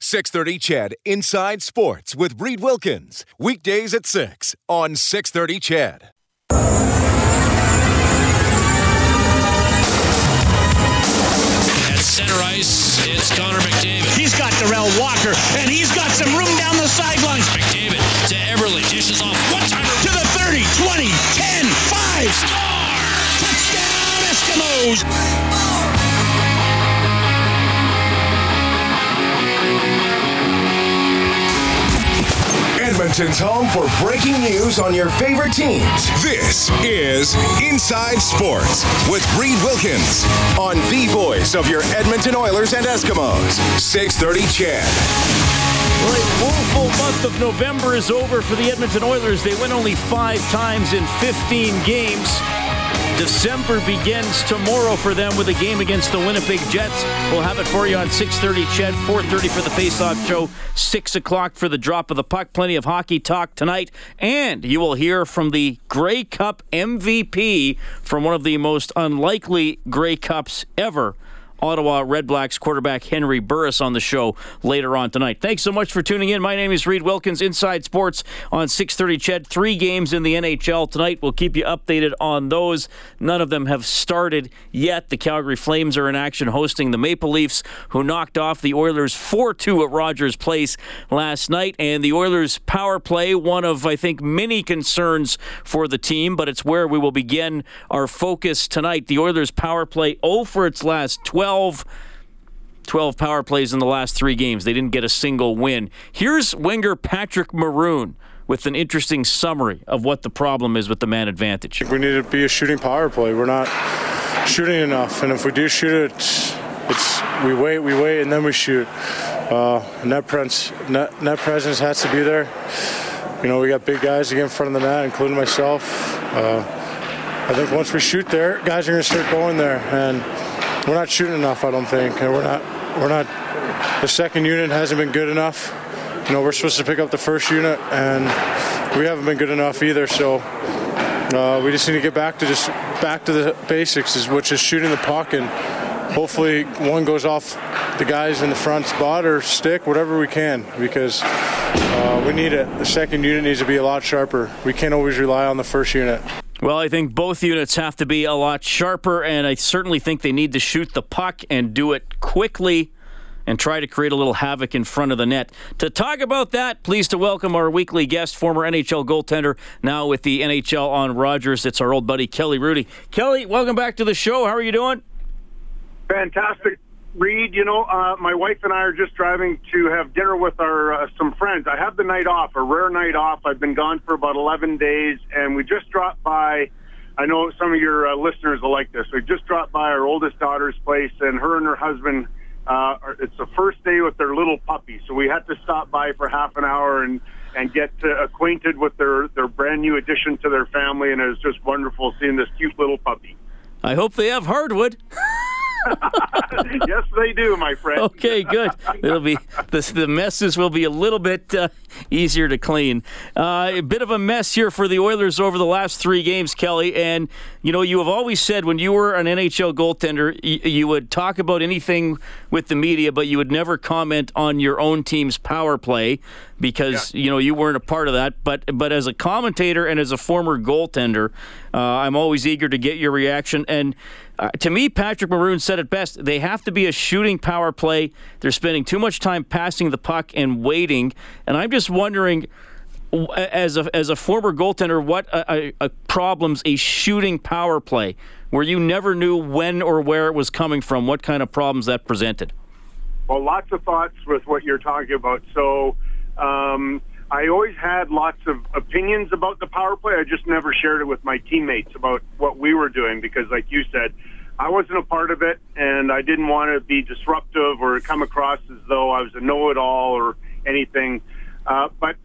630 CHED Inside Sports with Reed Wilkins. Weekdays at 6 on 630 CHED. At center ice, it's Connor McDavid. He's got Darrell Walker, and he's got some room down the sidelines. McDavid to Eberle, dishes off one timer To the 30, 20, 10, 5. Score! Touchdown, Eskimos! Edmonton's home for breaking news on your favorite teams. This is Inside Sports with Reed Wilkins on the voice of your Edmonton Oilers and Eskimos. 630 CHED. Well, a woeful month of November is over for the Edmonton Oilers. They win only five times in 15 games. December begins tomorrow for them with a game against the Winnipeg Jets. We'll have it for you on 6:30 Ched, 4:30 for the face-off show, 6 o'clock for the drop of the puck. Plenty of hockey talk tonight, and you will hear from the Grey Cup MVP from one of the most unlikely Grey Cups ever. Ottawa Red Blacks quarterback Henry Burris on the show later on tonight. Thanks so much for tuning in. My name is Reed Wilkins, Inside Sports on 6:30. Ched, three games in the NHL tonight. We'll keep you updated on those. None of them have started yet. The Calgary Flames are in action, hosting the Maple Leafs, who knocked off the Oilers 4-2 at Rogers Place last night. And the Oilers' power play, one of I think many concerns for the team, but it's where we will begin our focus tonight. The Oilers' power play 0 for its last 12. 12 power plays in the last three games. They didn't get a single win. Here's winger Patrick Maroon with an interesting summary of what the problem is with the man advantage. We need to be a shooting power play. We're not shooting enough, and if we do shoot it, it's we wait, we wait, and then we shoot. Uh, net, pres- net, net presence has to be there. You know, we got big guys to get in front of the net, including myself. Uh, I think once we shoot there, guys are going to start going there, and we're not shooting enough. I don't think, and we're not. We're not. The second unit hasn't been good enough. You know, we're supposed to pick up the first unit, and we haven't been good enough either. So uh, we just need to get back to just back to the basics, is which is shooting the puck, and hopefully one goes off the guys in the front spot or stick, whatever we can, because uh, we need it. The second unit needs to be a lot sharper. We can't always rely on the first unit. Well, I think both units have to be a lot sharper, and I certainly think they need to shoot the puck and do it quickly and try to create a little havoc in front of the net. To talk about that, pleased to welcome our weekly guest, former NHL goaltender, now with the NHL on Rogers. It's our old buddy Kelly Hrudey. Kelly, welcome back to the show. How are you doing? Fantastic, Reed. You know, uh, my wife and I are just driving to have dinner with our uh, some friends. I have the night off, a rare night off. I've been gone for about 11 days, and we just dropped by. I know some of your uh, listeners will like this. We just dropped by our oldest daughter's place, and her and her husband. Uh, are- it's the first day with their little puppy, so we had to stop by for half an hour and and get uh, acquainted with their their brand new addition to their family, and it was just wonderful seeing this cute little puppy. I hope they have hardwood. yes, they do, my friend. Okay, good. It'll be the, the messes will be a little bit uh, easier to clean. Uh, a bit of a mess here for the Oilers over the last three games, Kelly. And you know, you have always said when you were an NHL goaltender, y- you would talk about anything with the media, but you would never comment on your own team's power play because you know you weren't a part of that. But but as a commentator and as a former goaltender, uh, I'm always eager to get your reaction. And uh, to me, Patrick Maroon said it best. They have to be a shooting power play. They're spending too much time passing the puck and waiting. And I'm just wondering, as a as a former goaltender, what a, a, a problems a shooting power play where you never knew when or where it was coming from. What kind of problems that presented? Well, lots of thoughts with what you're talking about. So, um, I always had lots of opinions about the power play. I just never shared it with my teammates about what we were doing because, like you said, I wasn't a part of it, and I didn't want to be disruptive or come across as though I was a know-it-all or anything. Uh, but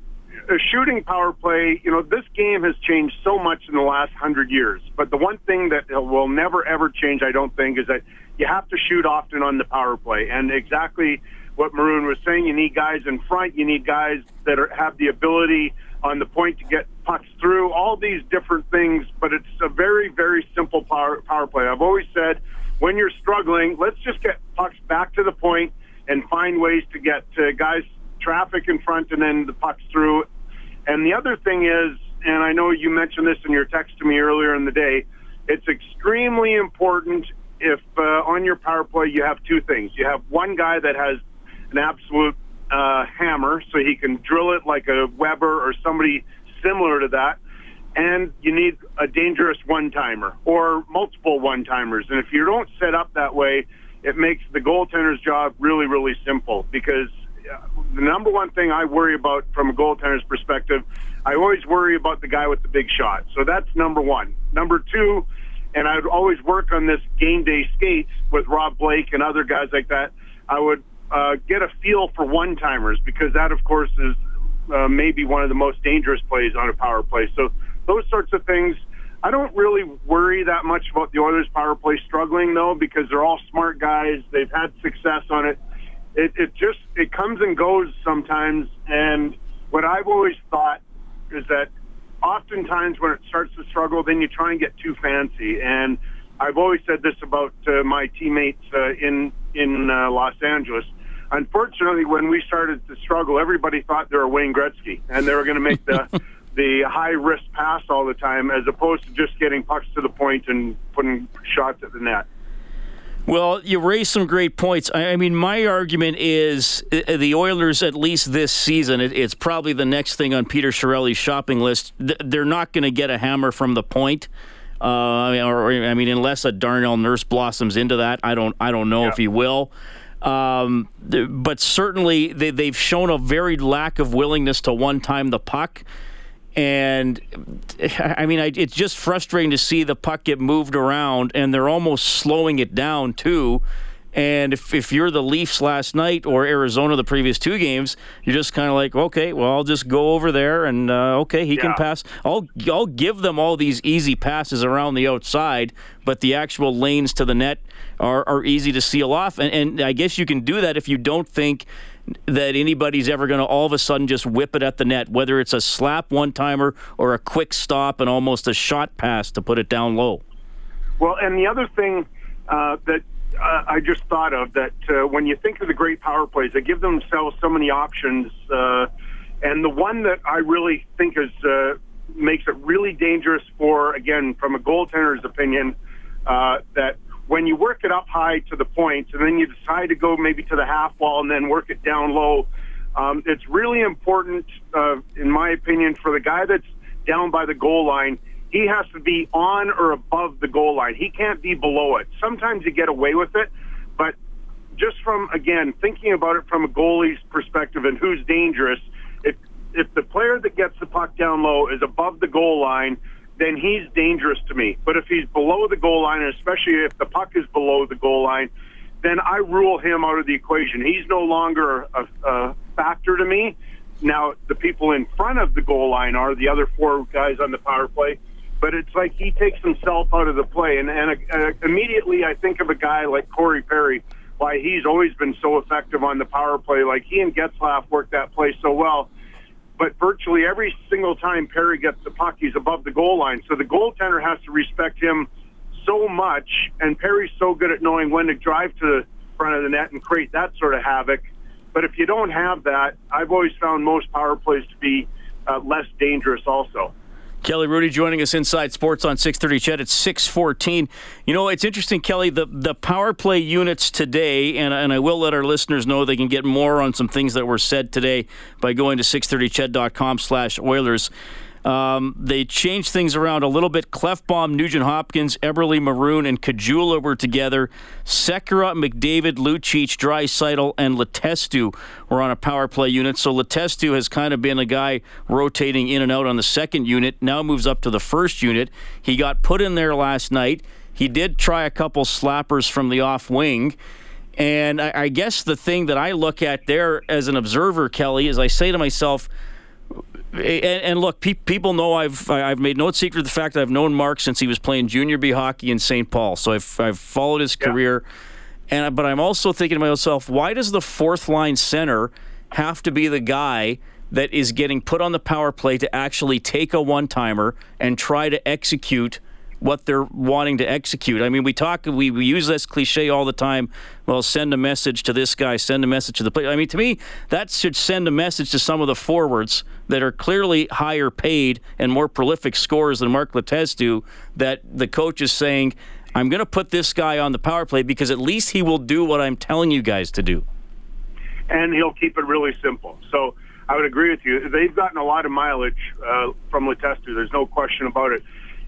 a shooting power play, you know, this game has changed so much in the last hundred years. But the one thing that will never ever change, I don't think, is that you have to shoot often on the power play. And exactly what Maroon was saying, you need guys in front, you need guys that are, have the ability on the point to get pucks through, all these different things. But it's a very, very simple power, power play. I've always said when you're struggling, let's just get pucks back to the point and find ways to get uh, guys traffic in front and then the pucks through. And the other thing is, and I know you mentioned this in your text to me earlier in the day, it's extremely important if uh, on your power play you have two things. You have one guy that has an absolute uh, hammer, so he can drill it like a Weber or somebody similar to that. And you need a dangerous one-timer or multiple one-timers. And if you don't set up that way, it makes the goaltender's job really, really simple because the number one thing I worry about from a goaltender's perspective, I always worry about the guy with the big shot. So that's number one. Number two, and I'd always work on this game day skates with Rob Blake and other guys like that. I would uh, get a feel for one timers because that, of course, is uh, maybe one of the most dangerous plays on a power play. So those sorts of things. I don't really worry that much about the Oilers' power play struggling though because they're all smart guys. They've had success on it it, it just it comes and goes sometimes. And what I've always thought is that oftentimes when it starts to struggle, then you try and get too fancy. And I've always said this about uh, my teammates uh, in in uh, Los Angeles. Unfortunately, when we started to struggle, everybody thought they were Wayne Gretzky, and they were going to make the the high risk pass all the time, as opposed to just getting pucks to the point and putting shots at the net. Well, you raise some great points. I mean, my argument is uh, the Oilers, at least this season, it's probably the next thing on Peter Chiarelli's shopping list. They're not going to get a hammer from the point. Uh, or, I mean, unless a Darnell Nurse blossoms into that, I don't, I don't know yeah. if he will. Um, but certainly, they, they've shown a very lack of willingness to one time the puck. And I mean, I, it's just frustrating to see the puck get moved around, and they're almost slowing it down too. And if, if you're the Leafs last night or Arizona the previous two games, you're just kind of like, okay, well, I'll just go over there and uh, okay, he yeah. can pass. I'll I'll give them all these easy passes around the outside, but the actual lanes to the net are, are easy to seal off. And, and I guess you can do that if you don't think that anybody's ever going to all of a sudden just whip it at the net, whether it's a slap one timer or a quick stop and almost a shot pass to put it down low. Well, and the other thing uh, that uh, I just thought of that uh, when you think of the great power plays, they give themselves so many options, uh, and the one that I really think is uh, makes it really dangerous for, again, from a goaltender's opinion, uh, that when you work it up high to the points and then you decide to go maybe to the half wall and then work it down low, um, it's really important, uh, in my opinion, for the guy that's down by the goal line. He has to be on or above the goal line. He can't be below it. Sometimes you get away with it, but just from again thinking about it from a goalie's perspective and who's dangerous, if if the player that gets the puck down low is above the goal line, then he's dangerous to me. But if he's below the goal line, and especially if the puck is below the goal line, then I rule him out of the equation. He's no longer a, a factor to me. Now, the people in front of the goal line are the other four guys on the power play, but it's like he takes himself out of the play. And, and uh, immediately I think of a guy like Corey Perry, why he's always been so effective on the power play. Like he and Getzlaf worked that play so well but virtually every single time Perry gets the puck, he's above the goal line. So the goaltender has to respect him so much, and Perry's so good at knowing when to drive to the front of the net and create that sort of havoc. But if you don't have that, I've always found most power plays to be uh, less dangerous also. Kelly Hrudey joining us inside sports on 630 CHED. It's 614. You know, it's interesting, Kelly, the, the power play units today, and, and I will let our listeners know they can get more on some things that were said today by going to 630ched.com slash Oilers. Um, they changed things around a little bit. Klefbom, Nugent Hopkins, Eberle Maroon, and Caggiula were together. Sekera, McDavid, Lucic, Draisaitl, and Letestu were on a power play unit. So Letestu has kind of been a guy rotating in and out on the second unit. Now moves up to the first unit. He got put in there last night. He did try a couple slappers from the off wing. And I, I guess the thing that I look at there as an observer, Kelly, is I say to myself, and, and look, pe- people know I've I've made no secret of the fact that I've known Mark since he was playing junior B hockey in St. Paul. So I've I've followed his yeah. career, and but I'm also thinking to myself, why does the fourth line center have to be the guy that is getting put on the power play to actually take a one timer and try to execute? What they're wanting to execute. I mean, we talk, we, we use this cliche all the time. Well, send a message to this guy, send a message to the player. I mean, to me, that should send a message to some of the forwards that are clearly higher paid and more prolific scorers than Mark Letestu. That the coach is saying, "I'm going to put this guy on the power play because at least he will do what I'm telling you guys to do." And he'll keep it really simple. So. I would agree with you. They've gotten a lot of mileage uh, from Letestu. There's no question about it.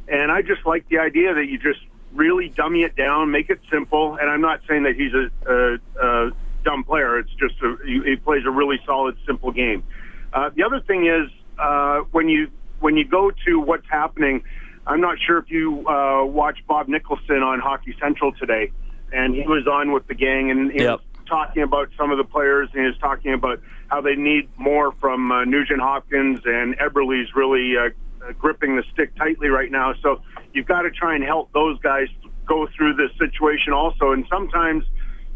And I just like the idea that you just really dummy it down, make it simple. And I'm not saying that he's a, a, a dumb player. It's just a, he plays a really solid, simple game. Uh, the other thing is uh, when you when you go to what's happening. I'm not sure if you uh, watched Bob Nicholson on Hockey Central today, and he was on with the gang and he yep. was talking about some of the players, and he was talking about how they need more from uh, Nugent Hopkins and Eberle's really uh, uh, gripping the stick tightly right now. So you've got to try and help those guys go through this situation also. And sometimes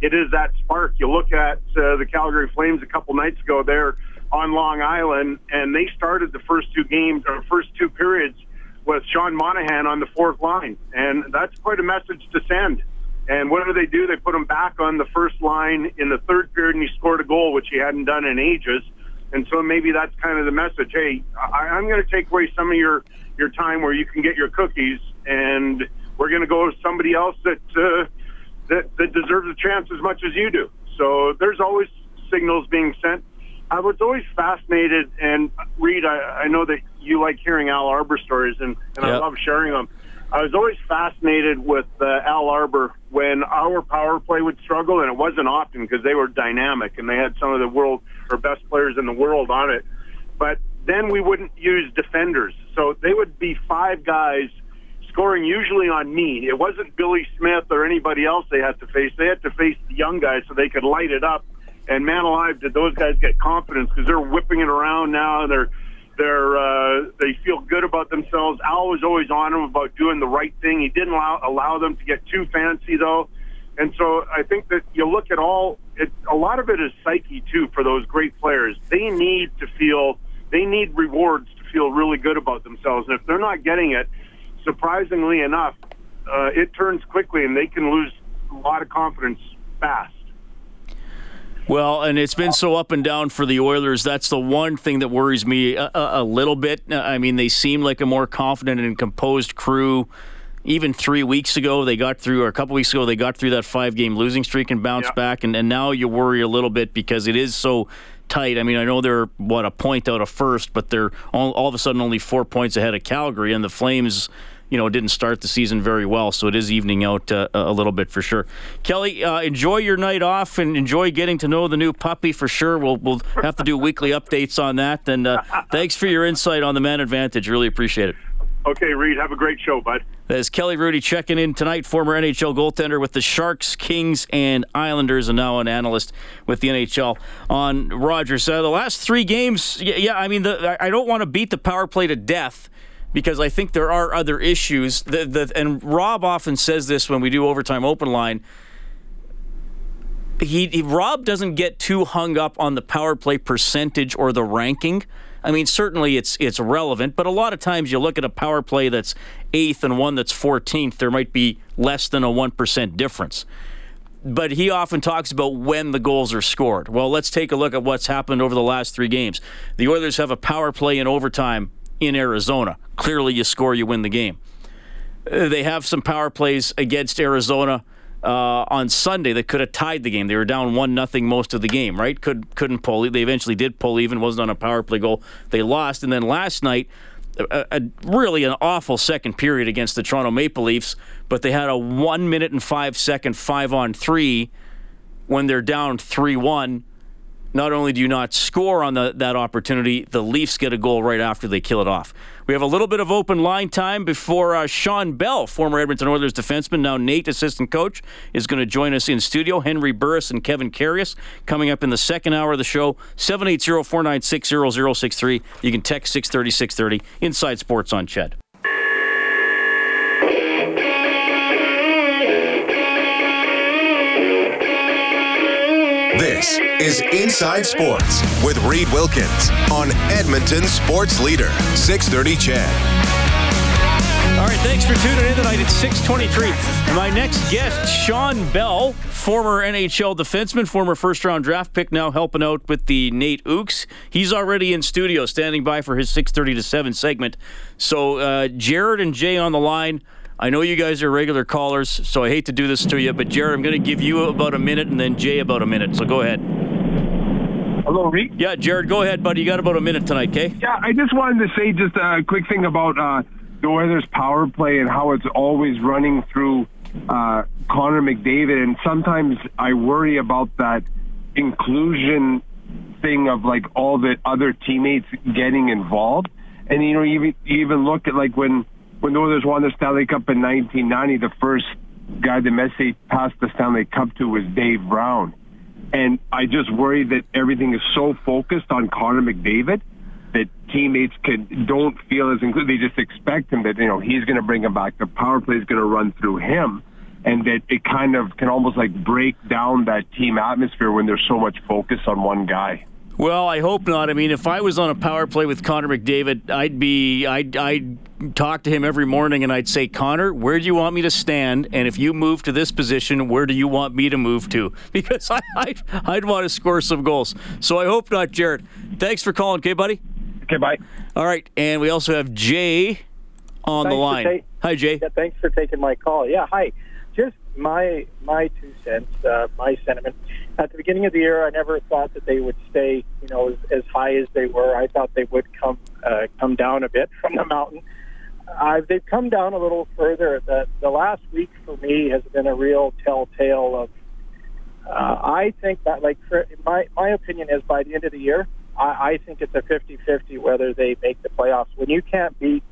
it is that spark. You look at uh, the Calgary Flames a couple nights ago there on Long Island, and they started the first two games or first two periods with Sean Monahan on the fourth line, and that's quite a message to send. And what do they do? They put him back on the first line in the third period, and he scored a goal, which he hadn't done in ages. And so maybe that's kind of the message. Hey, I, I'm going to take away some of your your time where you can get your cookies, and we're going to go with somebody else that uh, that that deserves a chance as much as you do. So there's always signals being sent. I was always fascinated, and Reed, I, I know that you like hearing Al Arbour stories, and, and yep. I love sharing them. I was always fascinated with uh, Al Arbour when our power play would struggle, and it wasn't often because they were dynamic and they had some of the world or best players in the world on it. But then we wouldn't use defenders, so they would be five guys scoring usually on me. It wasn't Billy Smith or anybody else they had to face. They had to face the young guys so they could light it up. And man alive, did those guys get confidence because they're whipping it around now and they're they're uh, they feel good about themselves. Al was always on them about doing the right thing. He didn't allow allow them to get too fancy though, and so I think that you look at all. It, a lot of it is psyche too for those great players. They need to feel they need rewards to feel really good about themselves, and if they're not getting it, surprisingly enough, uh, it turns quickly, and they can lose a lot of confidence fast. Well, and it's been so up and down for the Oilers. That's the one thing that worries me a, a, a, little bit. Uh, I mean, they seem like a more confident and composed crew. Even three weeks ago, they got through, or a couple weeks ago, they got through that five game losing streak and bounced yeah. back. And, and now you worry a little bit because it is so tight. I mean, I know they're, what, a point out of first, but they're all, all of a sudden only four points ahead of Calgary. And the Flames you know, didn't start the season very well, so it is evening out uh, a little bit for sure. Kelly, uh, enjoy your night off and enjoy getting to know the new puppy for sure. We'll we'll have to do weekly updates on that. And uh, thanks for your insight on the man advantage. Really appreciate it. Okay, Reed, have a great show, bud. That's Kelly Hrudey checking in tonight, former NHL goaltender with the Sharks, Kings, and Islanders, and now an analyst with the NHL on Rogers. Uh, the last three games, yeah, yeah I mean, the, I don't want to beat the power play to death because I think there are other issues. The, the, and Rob often says this when we do overtime open line. He, he, Rob doesn't get too hung up on the power play percentage or the ranking. I mean, certainly it's it's relevant, but a lot of times you look at a power play that's eighth and one that's 14th, there might be less than a one percent difference. But he often talks about when the goals are scored. Well, let's take a look at what's happened over the last three games. The Oilers have a power play in overtime in Arizona. Clearly, you score, you win the game. Uh, they have some power plays against Arizona uh, on Sunday that could have tied the game. They were down one nothing most of the game, right? Could couldn't pull. They eventually did pull even. wasn't on a power play goal. They lost, and then last night. A, a, really an awful second period against the Toronto Maple Leafs, but they had a one minute and five second five on three when they're down three one not only do you not score on the, that opportunity, the Leafs get a goal right after they kill it off. We have a little bit of open line time before uh, Sean Bell, former Edmonton Oilers defenseman, now NAIT assistant coach, is going to join us in studio. Henry Burris and Kevin Karius coming up in the second hour of the show. 780-496-0063. You can text 630 630 Inside Sports on Ched. This is Inside Sports with Reed Wilkins on Edmonton Sports Leader, 630 CHED. All right, thanks for tuning in tonight at 623. My next guest, Sean Bell, former NHL defenseman, former first-round draft pick, now helping out with the NAIT Ooks. He's already in studio, standing by for his 630 to 7 segment. So uh, Jared and Jay on the line. I know you guys are regular callers, so I hate to do this to you, but Jared, I'm going to give you about a minute and then Jay about a minute. So go ahead. Hello, Reed. Yeah, Jared, go ahead, buddy. You got about a minute tonight, okay? Yeah, I just wanted to say just a quick thing about uh, the Oilers' power play and how it's always running through uh, Connor McDavid. And sometimes I worry about that inclusion thing of like all the other teammates getting involved. And you know, even, you even look at like when when the Oilers won the Stanley Cup in 1990, the first guy that Messier passed the Stanley Cup to was Dave Brown. And I just worry that everything is so focused on Connor McDavid that teammates could don't feel as included. They just expect him that, you know, he's going to bring him back. The power play is going to run through him. And that it kind of can almost like break down that team atmosphere when there's so much focus on one guy. Well, I hope not. I mean, if I was on a power play with Connor McDavid, I'd be, I'd, I'd talk to him every morning and I'd say, Connor, where do you want me to stand? And if you move to this position, where do you want me to move to? Because I, I'd, I'd want to score some goals. So I hope not, Jared. Thanks for calling, okay, buddy? Okay, bye. All right, and we also have Jay on Thanks the line. ta- Hi, Jay. Yeah, thanks for taking my call. Yeah, hi. Just my my two cents, uh, my sentiment. At the beginning of the year, I never thought that they would stay, you know, as, as high as they were. I thought they would come uh, come down a bit from the mountain. Uh, they've come down a little further. The the last week for me has been a real telltale of. Uh, I think that, like, for, my my opinion is by the end of the year, I, I think it's a 50-50 whether they make the playoffs. When you can't beat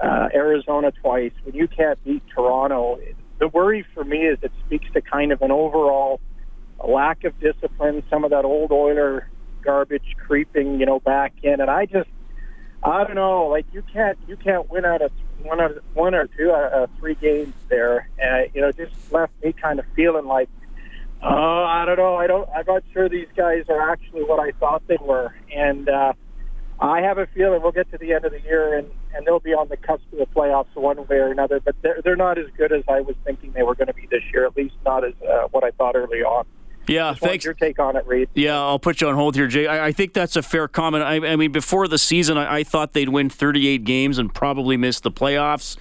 uh, Arizona twice, when you can't beat Toronto, the worry for me is it speaks to kind of an overall lack of discipline, some of that old Oiler garbage creeping, you know, back in. And I just, I don't know, like you can't, you can't win out of one of one or two out of three games there, and you know, just left me kind of feeling like, oh, I don't know, I don't, I'm not sure these guys are actually what I thought they were, and. uh I have a feeling we'll get to the end of the year and, and they'll be on the cusp of the playoffs one way or another. But they're, they're not as good as I was thinking they were going to be this year, at least not as uh, what I thought early on. Yeah, Just thanks. your take on it, Reed. Yeah, I'll put you on hold here, Jay. I, I think that's a fair comment. I, I mean, before the season, I, I thought they'd win 38 games and probably miss the playoffs.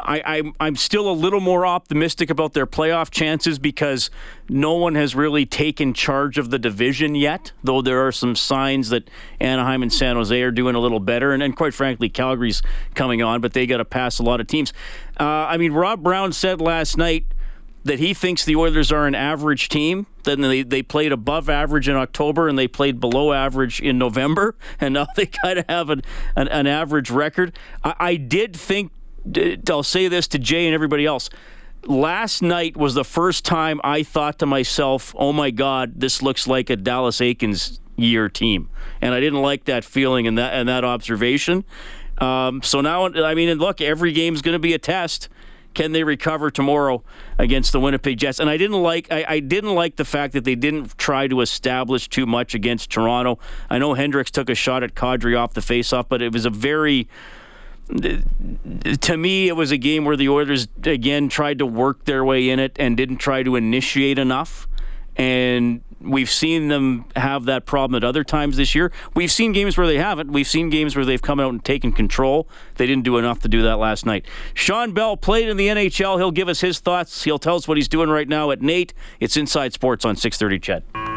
I, I'm, I'm still a little more optimistic about their playoff chances because no one has really taken charge of the division yet, though there are some signs that Anaheim and San Jose are doing a little better. And, and quite frankly, Calgary's coming on, but they got to pass a lot of teams. Uh, I mean, Rob Brown said last night that he thinks the Oilers are an average team. Then they, they played above average in October and they played below average in November, and now they kind of have an, an, an average record. I, I did think, I'll say this to Jay and everybody else. Last night was the first time I thought to myself, oh my God, this looks like a Dallas Eakins year team. And I didn't like that feeling and that, and that observation. Um, so now, I mean, look, every game's going to be a test can they recover tomorrow against the Winnipeg Jets? And I didn't like I, I, didn't like the fact that they didn't try to establish too much against Toronto. I know Hendricks took a shot at Kadri off the faceoff, but it was a very to me, it was a game where the Oilers again tried to work their way in it and didn't try to initiate enough. And we've seen them have that problem at other times this year. We've seen games where they haven't. We've seen games where they've come out and taken control. They didn't do enough to do that last night. Sean Bell played in the NHL. He'll give us his thoughts. He'll tell us what he's doing right now at NAIT. It's Inside Sports on 630 CHED.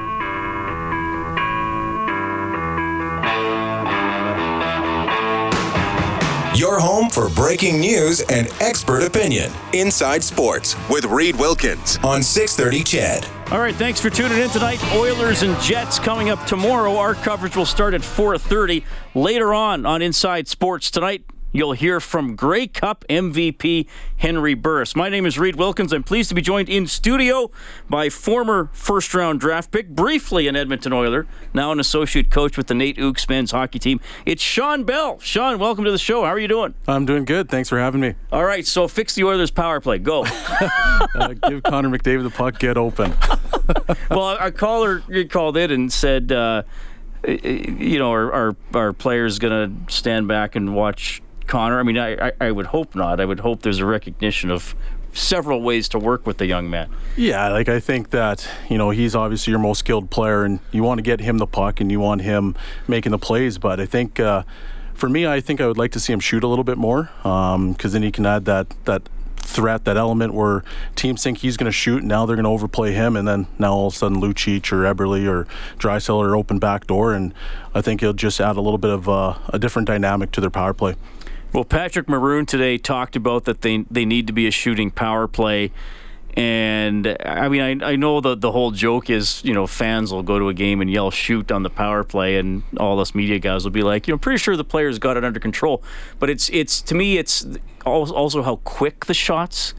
Your home for breaking news and expert opinion. Inside Sports with Reed Wilkins on 630 CHED. All right, thanks for tuning in tonight. Oilers and Jets coming up tomorrow. Our coverage will start at 4:30 later on on Inside Sports tonight. You'll hear from Grey Cup MVP Henry Burris. My name is Reed Wilkins. I'm pleased to be joined in studio by former first round draft pick, briefly an Edmonton Oiler, now an associate coach with the NAIT Ooks men's hockey team. It's Sean Bell. Sean, welcome to the show. How are you doing? I'm doing good. Thanks for having me. All right, so fix the Oilers power play. Go. uh, give Connor McDavid the puck, get open. well, a caller called in and said, uh, you know, our, our, our players going to stand back and watch Connor? I mean, I, I, I would hope not. I would hope there's a recognition of several ways to work with the young man. Yeah, like I think that you know he's obviously your most skilled player, and you want to get him the puck and you want him making the plays. But I think uh, for me, I think I would like to see him shoot a little bit more because um, then he can add that that threat, that element where teams think he's going to shoot, and now they're going to overplay him, and then now all of a sudden Lucic or Eberle or Draisaitl are open back door, and I think he'll just add a little bit of uh, a different dynamic to their power play. Well, Patrick Maroon today talked about that they they need to be a shooting power play. And I mean, I, I know the the whole joke is, you know, fans will go to a game and yell shoot on the power play, and all us media guys will be like, you know, pretty sure the players got it under control. But it's it's to me, it's also how quick the shots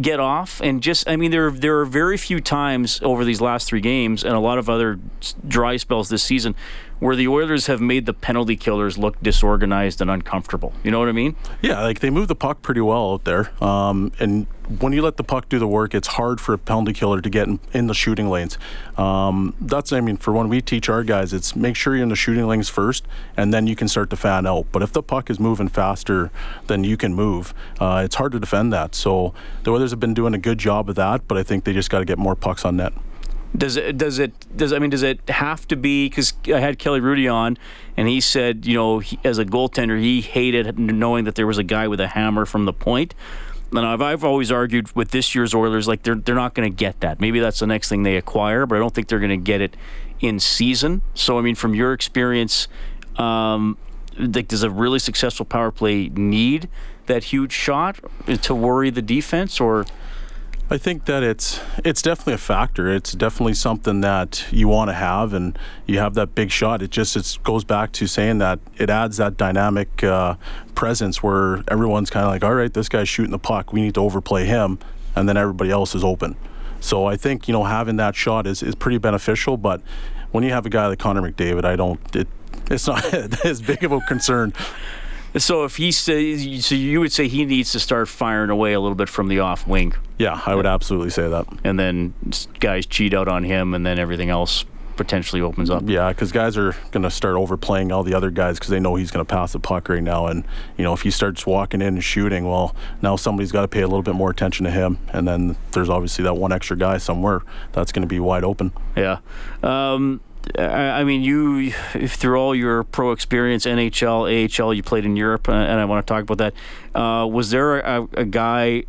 get off and just I mean there there are very few times over these last 3 games and a lot of other dry spells this season where the Oilers have made the penalty killers look disorganized and uncomfortable. You know what I mean? Yeah, like they move the puck pretty well out there. Um, and when you let the puck do the work, it's hard for a penalty killer to get in, in the shooting lanes. Um, that's, I mean, for when we teach our guys, it's make sure you're in the shooting lanes first, and then you can start to fan out. But if the puck is moving faster than you can move, uh, it's hard to defend that. So the Oilers have been doing a good job of that, but I think they just got to get more pucks on net. Does it? Does it? Does I mean? Does it have to be? Because I had Kelly Hrudey on, and he said, you know, he, as a goaltender, he hated knowing that there was a guy with a hammer from the point. And I've, I've always argued with this year's Oilers, like they're they're not going to get that. Maybe that's the next thing they acquire, but I don't think they're going to get it in season. So I mean, from your experience, um, like does a really successful power play need that huge shot to worry the defense, or? I think that it's it's definitely a factor. It's definitely something that you want to have, and you have that big shot. It just it goes back to saying that it adds that dynamic uh, presence where everyone's kind of like, all right, this guy's shooting the puck. We need to overplay him, and then everybody else is open. So I think you know having that shot is, is pretty beneficial. But when you have a guy like Connor McDavid, I don't. It, it's not as big of a concern. So if he says, so you would say he needs to start firing away a little bit from the off wing. Yeah, I would absolutely say that. And then guys cheat out on him, and then everything else potentially opens up. Yeah, because guys are going to start overplaying all the other guys because they know he's going to pass the puck right now. And, you know, if he starts walking in and shooting, well, now somebody's got to pay a little bit more attention to him. And then there's obviously that one extra guy somewhere that's going to be wide open. Yeah. Um, I mean, you through all your pro experience, NHL, AHL, you played in Europe, uh, and I want to talk about that. Uh, was there a, a, guy,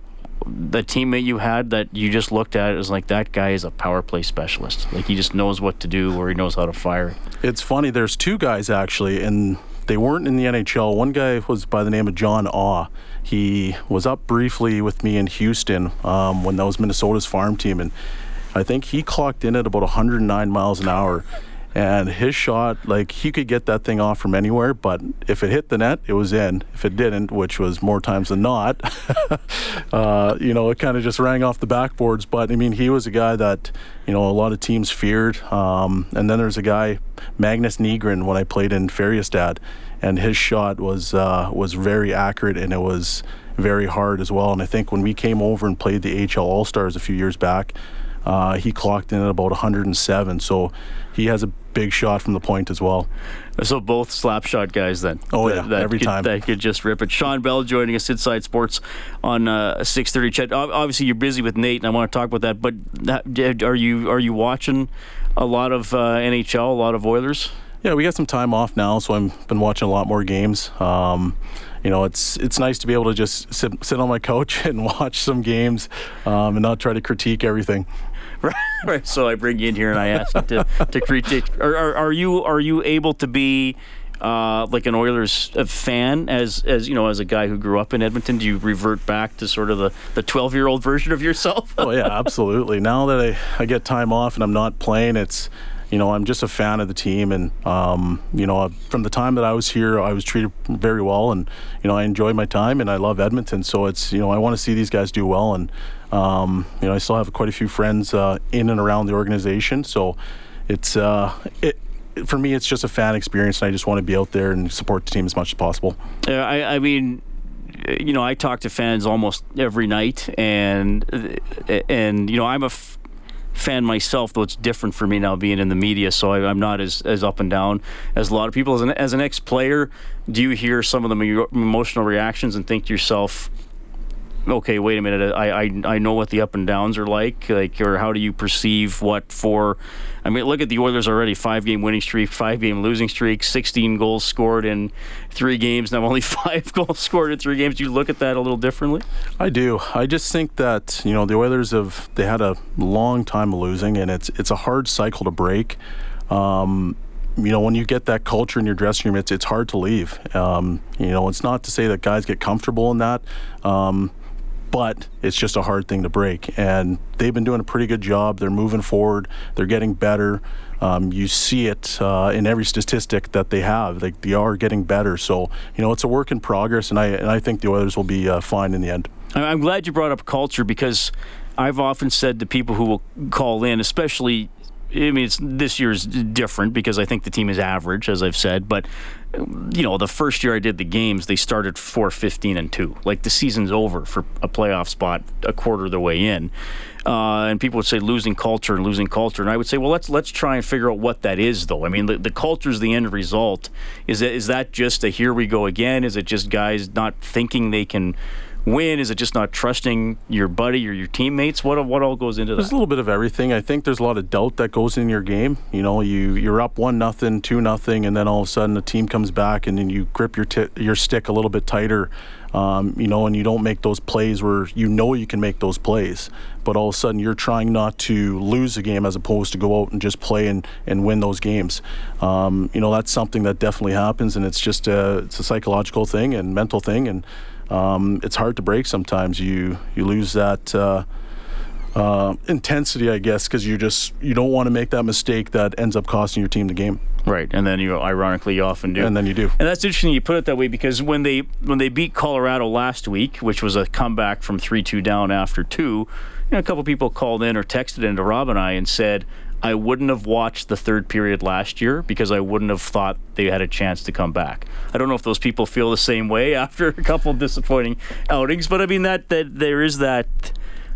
the teammate you had that you just looked at as like that guy is a power play specialist? Like he just knows what to do, or he knows how to fire. It's funny. There's two guys actually, and they weren't in the NHL. One guy was by the name of John Awe. He was up briefly with me in Houston um, when that was Minnesota's farm team, and I think he clocked in at about 109 miles an hour. And his shot, like he could get that thing off from anywhere, but if it hit the net, it was in. If it didn't, which was more times than not, uh, you know, it kind of just rang off the backboards. But I mean, he was a guy that, you know, a lot of teams feared. Um, and then there's a guy, Magnus Nygren, when I played in Färjestad, and his shot was uh, was very accurate and it was very hard as well. And I think when we came over and played the HL All Stars a few years back, uh, he clocked in at about 107. So he has a big shot from the point as well. So both slap shot guys then. Oh yeah, that every could, time that could just rip it. Sean Bell joining us inside sports on uh, 6:30. CHED, obviously you're busy with NAIT, and I want to talk about that. But are you are you watching a lot of uh, NHL, a lot of Oilers? Yeah, we got some time off now, so I've been watching a lot more games. Um, you know, it's it's nice to be able to just sit, sit on my couch and watch some games um, and not try to critique everything. Right, right. So I bring you in here and I ask you to, to critique. Are, are, are, you are you able to be uh, like an Oilers fan, as as you know, as a guy who grew up in Edmonton, do you revert back to sort of the the 12 year old version of yourself? oh yeah, absolutely. Now that I, I get time off and I'm not playing, it's you know I'm just a fan of the team, and um, you know from the time that I was here, I was treated very well, and you know I enjoy my time and I love Edmonton, so it's you know I want to see these guys do well, and um, you know I still have quite a few friends uh, in and around the organization, so it's uh, it for me, it's just a fan experience, and I just want to be out there and support the team as much as possible. Yeah, I, I mean, you know, I talk to fans almost every night, and and you know, I'm a f- fan myself, though it's different for me now being in the media, so I, am not as, as up and down as a lot of people. As an, as an ex player, do you hear some of the emotional reactions and think to yourself, okay, wait a minute, I, I, I know what the up and downs are like, like, or how do you perceive what for? I mean, look at the Oilers already: five game winning streak, five game losing streak, 16 goals scored in three games. Now only five goals scored in three games. Do you look at that a little differently? I do. I just think that you know the Oilers have they had a long time losing, and it's it's a hard cycle to break. Um, you know, when you get that culture in your dressing room, it's it's hard to leave. Um, you know, it's not to say that guys get comfortable in that. Um, but it's just a hard thing to break. And they've been doing a pretty good job. They're moving forward. They're getting better. Um, you see it uh, in every statistic that they have. They, they are getting better. So you know it's a work in progress, and I and I think the Oilers will be uh, fine in the end. I'm glad you brought up culture because I've often said to people who will call in, especially I mean, it's, this year's different because I think the team is average, as I've said. But you know, the first year I did the games, they started four fifteen and two. Like the season's over for a playoff spot a quarter of the way in. Uh, and people would say losing culture and losing culture, and I would say, well, let's let's try and figure out what that is, though. I mean, the, the is the end result. Is that is that just a here we go again? Is it just guys not thinking they can win? Is it just not trusting your buddy or your teammates? What what all goes into that? There's a little bit of everything. I think there's a lot of doubt that goes in your game. You know, you you're up one nothing, two nothing, and then all of a sudden the team comes back and then you grip your t- your stick a little bit tighter. Um, you know, and you don't make those plays where you know you can make those plays, but all of a sudden you're trying not to lose a game as opposed to go out and just play and, and win those games. Um, you know, that's something that definitely happens, and it's just a, it's a psychological thing and mental thing, and um, it's hard to break sometimes. You you lose that. Uh, uh, intensity, I guess, because you just you don't want to make that mistake that ends up costing your team the game. Right, and then you ironically you often do. And then you do. And that's interesting you put it that way because when they when they beat Colorado last week, which was a comeback from three two down after two, you know, a couple people called in or texted into Rob and I and said, I wouldn't have watched the third period last year because I wouldn't have thought they had a chance to come back. I don't know if those people feel the same way after a couple disappointing outings, but I mean that that there is that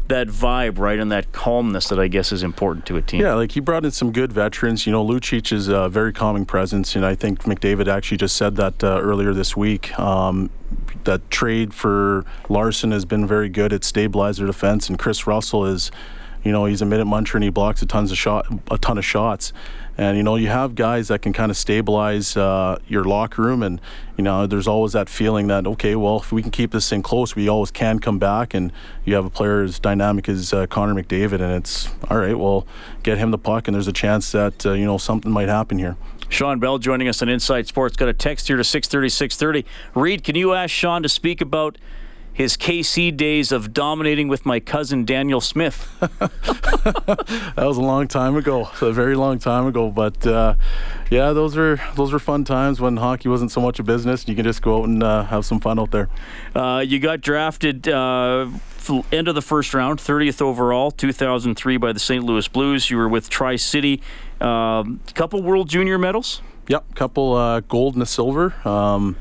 that vibe, right, and that calmness that I guess is important to a team. Yeah, like he brought in some good veterans. You know, Lucic is a very calming presence, and I think McDavid actually just said that uh, earlier this week. Um, that trade for Larsson has been very good. It stabilized their defense, and Kris Russell is you know, he's a minute muncher and he blocks a tons of shot, a ton of shots. And you know, you have guys that can kind of stabilize uh, your locker room, and you know, there's always that feeling that okay, well, if we can keep this thing close, we always can come back. And you have a player as dynamic as uh, Connor McDavid, and it's all right. Well, get him the puck, and there's a chance that uh, you know something might happen here. Sean Bell joining us on Inside Sports. Got a text here to 630, 630. Reed, can you ask Sean to speak about his KC days of dominating with my cousin Daniel Smith. that was a long time ago, a very long time ago. But uh, yeah, those were those were fun times when hockey wasn't so much a business. You can just go out and uh, have some fun out there. Uh, you got drafted uh, end of the first round, 30th overall, 2003 by the St. Louis Blues. You were with Tri City. A um, couple World Junior medals. Yep, couple uh, gold and a silver. Um,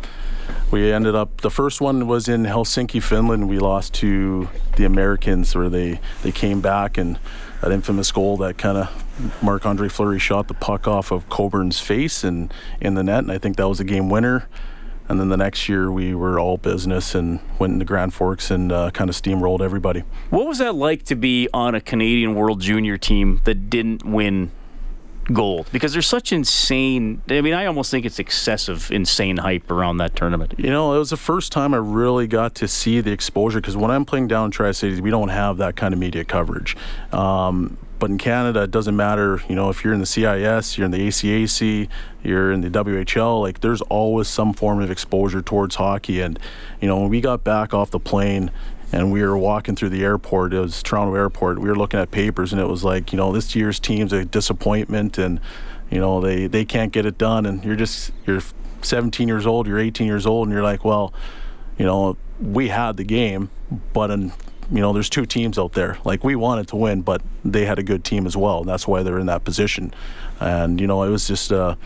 we ended up the first one was in Helsinki, Finland. We lost to the Americans where they they came back and that infamous goal that kind of Marc Andre Fleury shot the puck off of Coburn's face and in the net, and I think that was a game winner. And then the next year we were all business and went into Grand Forks and uh, kind of steamrolled everybody. What was that like to be on a Canadian World Junior team that didn't win gold because there's such insane. I mean, I almost think it's excessive, insane hype around that tournament. You know, it was the first time I really got to see the exposure because when I'm playing down in Tri Cities, we don't have that kind of media coverage. Um, but in Canada, it doesn't matter. You know, if you're in the CIS, you're in the ACAC, you're in the WHL. Like, there's always some form of exposure towards hockey. And you know, when we got back off the plane and we were walking through the airport, it was Toronto Airport. We were looking at papers, and it was like, you know, this year's team's a disappointment, and you know, they they can't get it done. And you're just you're 17 years old, you're 18 years old, and you're like, well, you know, we had the game, but in you know, there's two teams out there. Like we wanted to win, but they had a good team as well. And that's why they're in that position. And you know, it was just uh,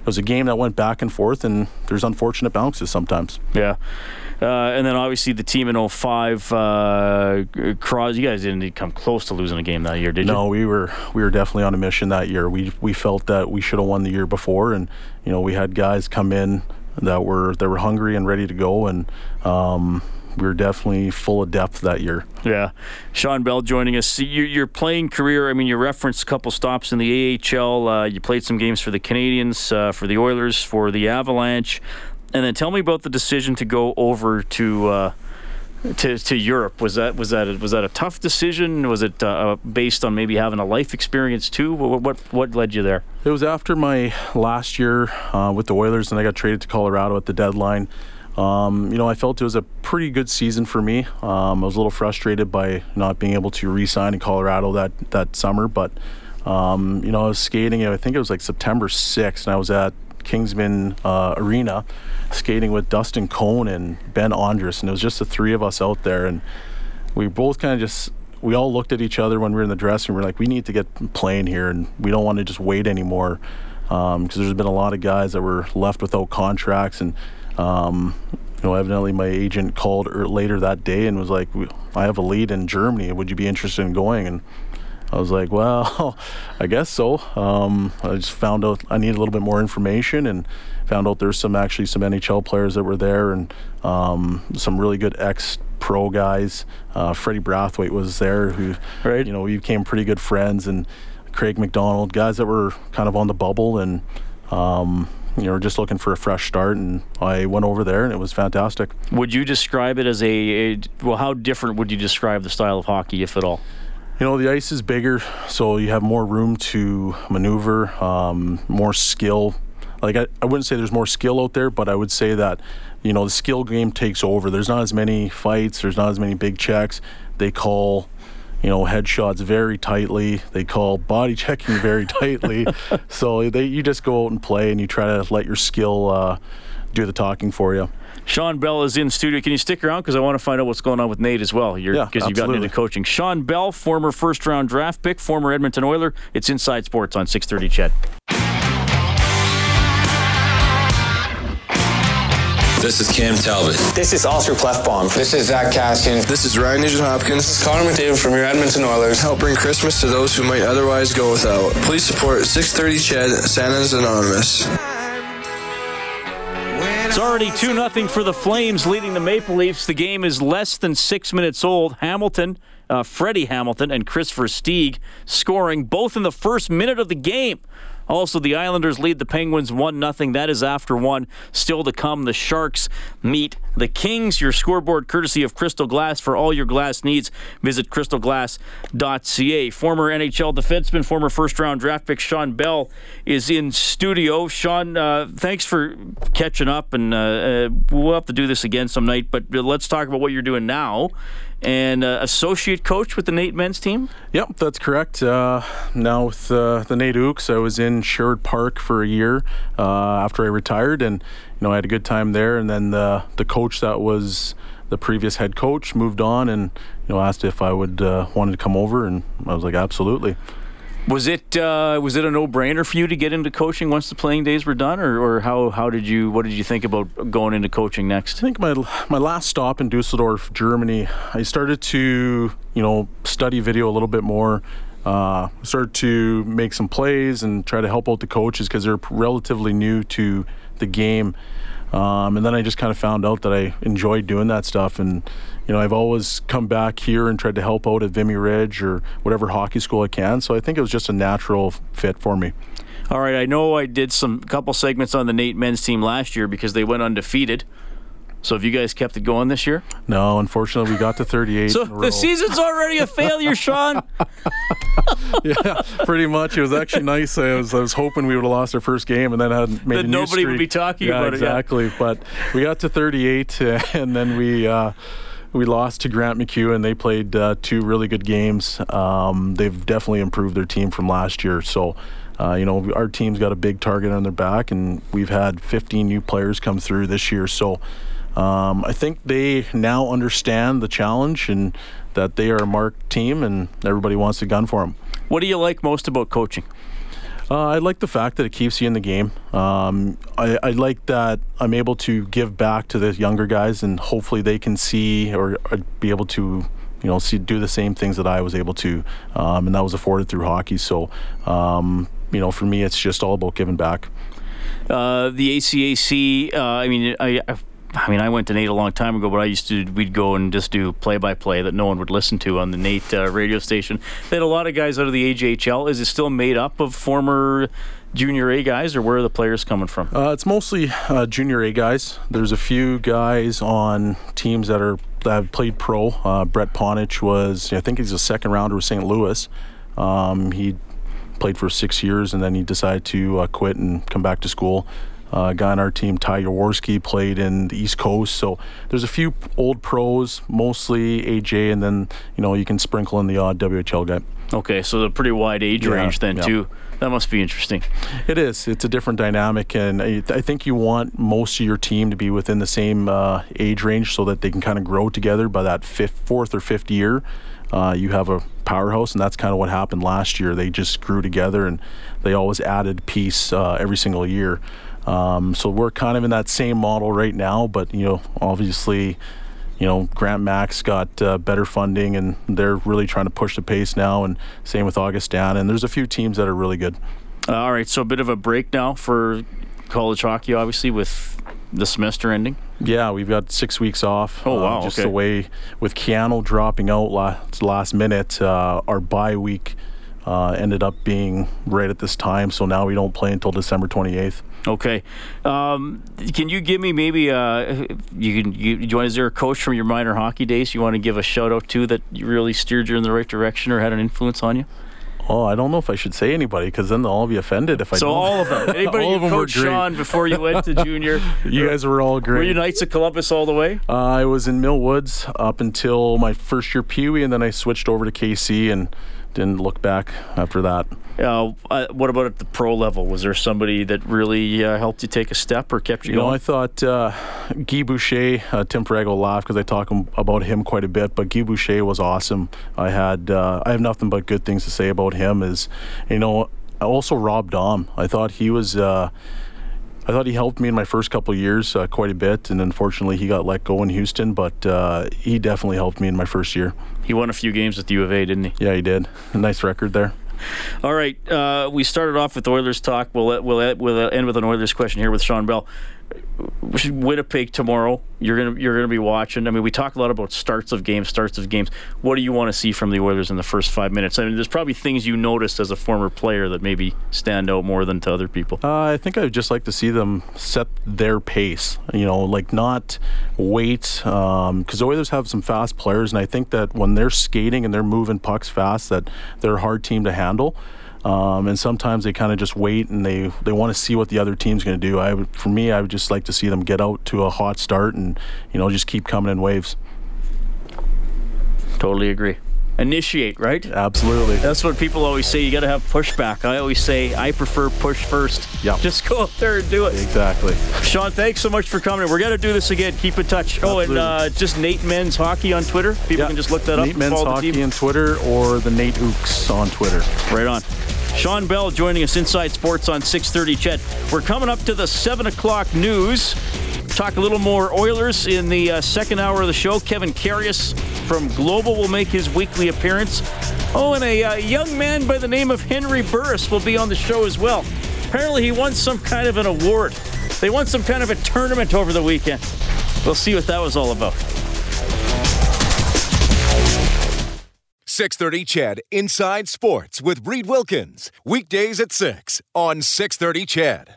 it was a game that went back and forth, and there's unfortunate bounces sometimes. Yeah. Uh, and then obviously the team in 05, uh, Cross, you guys didn't come close to losing a game that year, did you? No, we were we were definitely on a mission that year. We we felt that we should have won the year before, and you know we had guys come in that were that were hungry and ready to go, and um, we were definitely full of depth that year. Yeah. Sean Bell joining us. Your, your playing career, I mean, you referenced a couple stops in the AHL. Uh, you played some games for the Canadiens, uh, for the Oilers, for the Avalanche. And then tell me about the decision to go over to. Uh, to, to Europe was that was that a, was that a tough decision? Was it uh, based on maybe having a life experience too? What, what what led you there? It was after my last year uh, with the Oilers, and I got traded to Colorado at the deadline. Um, you know, I felt it was a pretty good season for me. Um, I was a little frustrated by not being able to re-sign in Colorado that that summer, but um, you know, I was skating. I think it was like September 6th, and I was at Kinsmen uh, Arena skating with Dustin Cohn and Ben Ondrus, and it was just the three of us out there, and we both kind of just we all looked at each other when we were in the dressing room. We're like, we need to get playing here, and we don't want to just wait anymore because um, there's been a lot of guys that were left without contracts and um, you know, evidently my agent called er, later that day and was like, "I have a lead in Germany. Would you be interested in going?" And I was like, "Well, I guess so." Um, I just found out I needed a little bit more information and found out there's some actually some NHL players that were there and um, some really good ex pro guys. Uh, Freddie Brathwaite was there, who right. you know we became pretty good friends, and Craig McDonald, guys that were kind of on the bubble and. Um, you know, just looking for a fresh start, and I went over there, and it was fantastic. Would you describe it as a, a well? How different would you describe the style of hockey, if at all? You know, the ice is bigger, so you have more room to maneuver, um, more skill. Like, I, I wouldn't say there's more skill out there, but I would say that, you know, the skill game takes over. There's not as many fights, there's not as many big checks. They call you know, headshots very tightly. They call body checking very tightly. so they you just go out and play and you try to let your skill uh, do the talking for you. Sean Bell is in studio. Can you stick around because I want to find out what's going on with NAIT as well? Because yeah, you've gotten into coaching. Sean Bell, former first round draft pick, former Edmonton Oiler. It's Inside Sports on 630 CHED. This is Cam Talbot. This is Oscar Klefbom. This is Zach Kassian. This is Ryan Nugent Hopkins. This is Connor McDavid from your Edmonton Oilers. Help bring Christmas to those who might otherwise go without. Please support 630 CHED, Santa's Anonymous. It's already 2 0 for the Flames leading the Maple Leafs. The game is less than six minutes old. Hamilton, uh, Freddie Hamilton, and Kris Versteeg scoring both in the first minute of the game. Also, the Islanders lead the Penguins 1 0. That is after one. Still to come, the Sharks meet the Kings. Your scoreboard courtesy of Crystal Glass. For all your glass needs, visit crystalglass.ca. Former NHL defenseman, former first round draft pick Sean Bell is in studio. Sean, uh, thanks for catching up, and uh, uh, we'll have to do this again some night, but let's talk about what you're doing now and uh, associate coach with the NAIT men's team? Yep, that's correct. Uh, now with uh, the NAIT Ooks, I was in Sherwood Park for a year uh, after I retired, and you know I had a good time there. And then the the coach that was the previous head coach moved on, and you know asked if I would uh, wanted to come over, and I was like, absolutely. Was it uh, was it a no brainer for you to get into coaching once the playing days were done, or, or how how did you what did you think about going into coaching next? I think my my last stop in Dusseldorf, Germany, I started to you know study video a little bit more. Uh, started to make some plays and try to help out the coaches because they're relatively new to the game. Um, and then I just kind of found out that I enjoyed doing that stuff. And, you know, I've always come back here and tried to help out at Vimy Ridge or whatever hockey school I can. So I think it was just a natural fit for me. All right, I know I did some couple segments on the NAIT men's team last year because they went undefeated. So have you guys kept it going this year? No, unfortunately, we got to 38. so the season's already a failure, Sean. yeah, pretty much. It was actually nice. I was I was hoping we would have lost our first game and then had made That a nobody would be talking yeah, about it, yeah. exactly. But we got to 38, and then we. Uh, we lost to Grant MacEwan, and they played uh, two really good games. Um, they've definitely improved their team from last year. So, uh, you know, our team's got a big target on their back, and we've had 15 new players come through this year. So, um, I think they now understand the challenge and that they are a marked team, and everybody wants to gun for them. What do you like most about coaching? Uh, I like the fact that it keeps you in the game. Um, I, I like that I'm able to give back to the younger guys, and hopefully they can see or, or be able to, you know, see do the same things that I was able to, um, and that was afforded through hockey. So, um, you know, for me, it's just all about giving back. Uh, the ACAC. Uh, I mean, I, I, I mean, I went to NAIT a long time ago, but I used to. We'd go and just do play-by-play that no one would listen to on the NAIT uh, radio station. They had a lot of guys out of the AJHL. Is it still made up of former Junior A guys, or where are the players coming from? Uh, it's mostly uh, junior A guys. There's a few guys on teams that are that have played pro. Uh, Brett Ponich was, I think he's a second rounder with St. Louis. Um, he played for six years and then he decided to uh, quit and come back to school. Uh, a guy on our team, Ty Jaworski, played in the East Coast. So there's a few old pros, mostly AJ, and then you know you can sprinkle in the odd WHL guy. Okay, so a pretty wide age Yeah, range then yeah. too. That must be interesting. It is. It's a different dynamic, and I, I think you want most of your team to be within the same uh, age range so that they can kind of grow together. By that fifth, fourth or fifth year, uh, you have a powerhouse, and that's kind of what happened last year. They just grew together, and they always added piece uh, every single year. Um, so we're kind of in that same model right now, but you know, obviously. You know, Grant Mac's got uh, better funding, and they're really trying to push the pace now. And same with Augustana. And there's a few teams that are really good. Uh, all right, so a bit of a break now for college hockey, obviously, with the semester ending. Yeah, we've got six weeks off. Oh, wow, Uh, just okay. the way with Keyano dropping out last last minute, uh, our bye week uh, ended up being right at this time. So now we don't play until December 28th. Okay. Um, can you give me maybe uh, you can you, you want is there a coach from your minor hockey days you want to give a shout out to that really steered you in the right direction or had an influence on you? Oh, I don't know if I should say anybody because then they'll all be offended if I so don't. all of them. Anybody all you of them were coached. Sean, before you went to junior? You guys were all great. Were you Knights of Columbus all the way? Uh, I was in Mill Woods up until my first year Pee Wee, and then I switched over to KC and didn't look back after that. Uh, what about at the pro level? Was there somebody that really uh, helped you take a step or kept you, You know. I thought uh, Guy Boucher, uh, Tim Ferrago will laugh because I talk about him quite a bit, but Guy Boucher was awesome. I had, uh, I have nothing but good things to say about him. Is, you know, also Rob Daum. I thought he was, uh, I thought he helped me in my first couple of years uh, quite a bit, and unfortunately he got let go in Houston, but uh, he definitely helped me in my first year. he won a few games with U of A, didn't he? Yeah, he did. A nice record there. All right, uh, we started off with Oilers talk. We'll we'll we'll end with an Oilers question here with Sean Bell. Winnipeg tomorrow. You're gonna you're gonna be watching. I mean, we talk a lot about starts of games, starts of games. What do you want to see from the Oilers in the first five minutes? I mean, there's probably things you noticed as a former player that maybe stand out more than to other people. Uh, I think I'd just like to see them set their pace. You know, like not wait because the Oilers have some fast players, and I think that when they're skating and they're moving pucks fast, that they're a hard team to handle. Um, and sometimes they kind of just wait and they, they want to see what the other team's going to do. I would, for me, I would just like to see them get out to a hot start and you know just keep coming in waves. Totally agree. Initiate, right? Absolutely. That's what people always say. You got to have pushback. I always say I prefer push first. Yeah. Just go up there and do it. Exactly. Sean, thanks so much for coming. We're going to do this again. Keep in touch. Oh, and uh, just NAIT Men's Hockey on Twitter. People Yeah. can just look that up. NAIT Men's Hockey on Twitter or the NAIT Ooks on Twitter. Right on. Sean Bell joining us inside sports on 6:30. CHED, we're coming up to the seven o'clock news. Talk a little more Oilers in the uh, second hour of the show. Kevin Karius from Global will make his weekly appearance. Oh, and a uh, young man by the name of Henry Burris will be on the show as well. Apparently, he won some kind of an award. They won some kind of a tournament over the weekend. We'll see what that was all about. 630 CHED Inside Sports with Reid Wilkins. Weekdays at 6 on 630 CHED.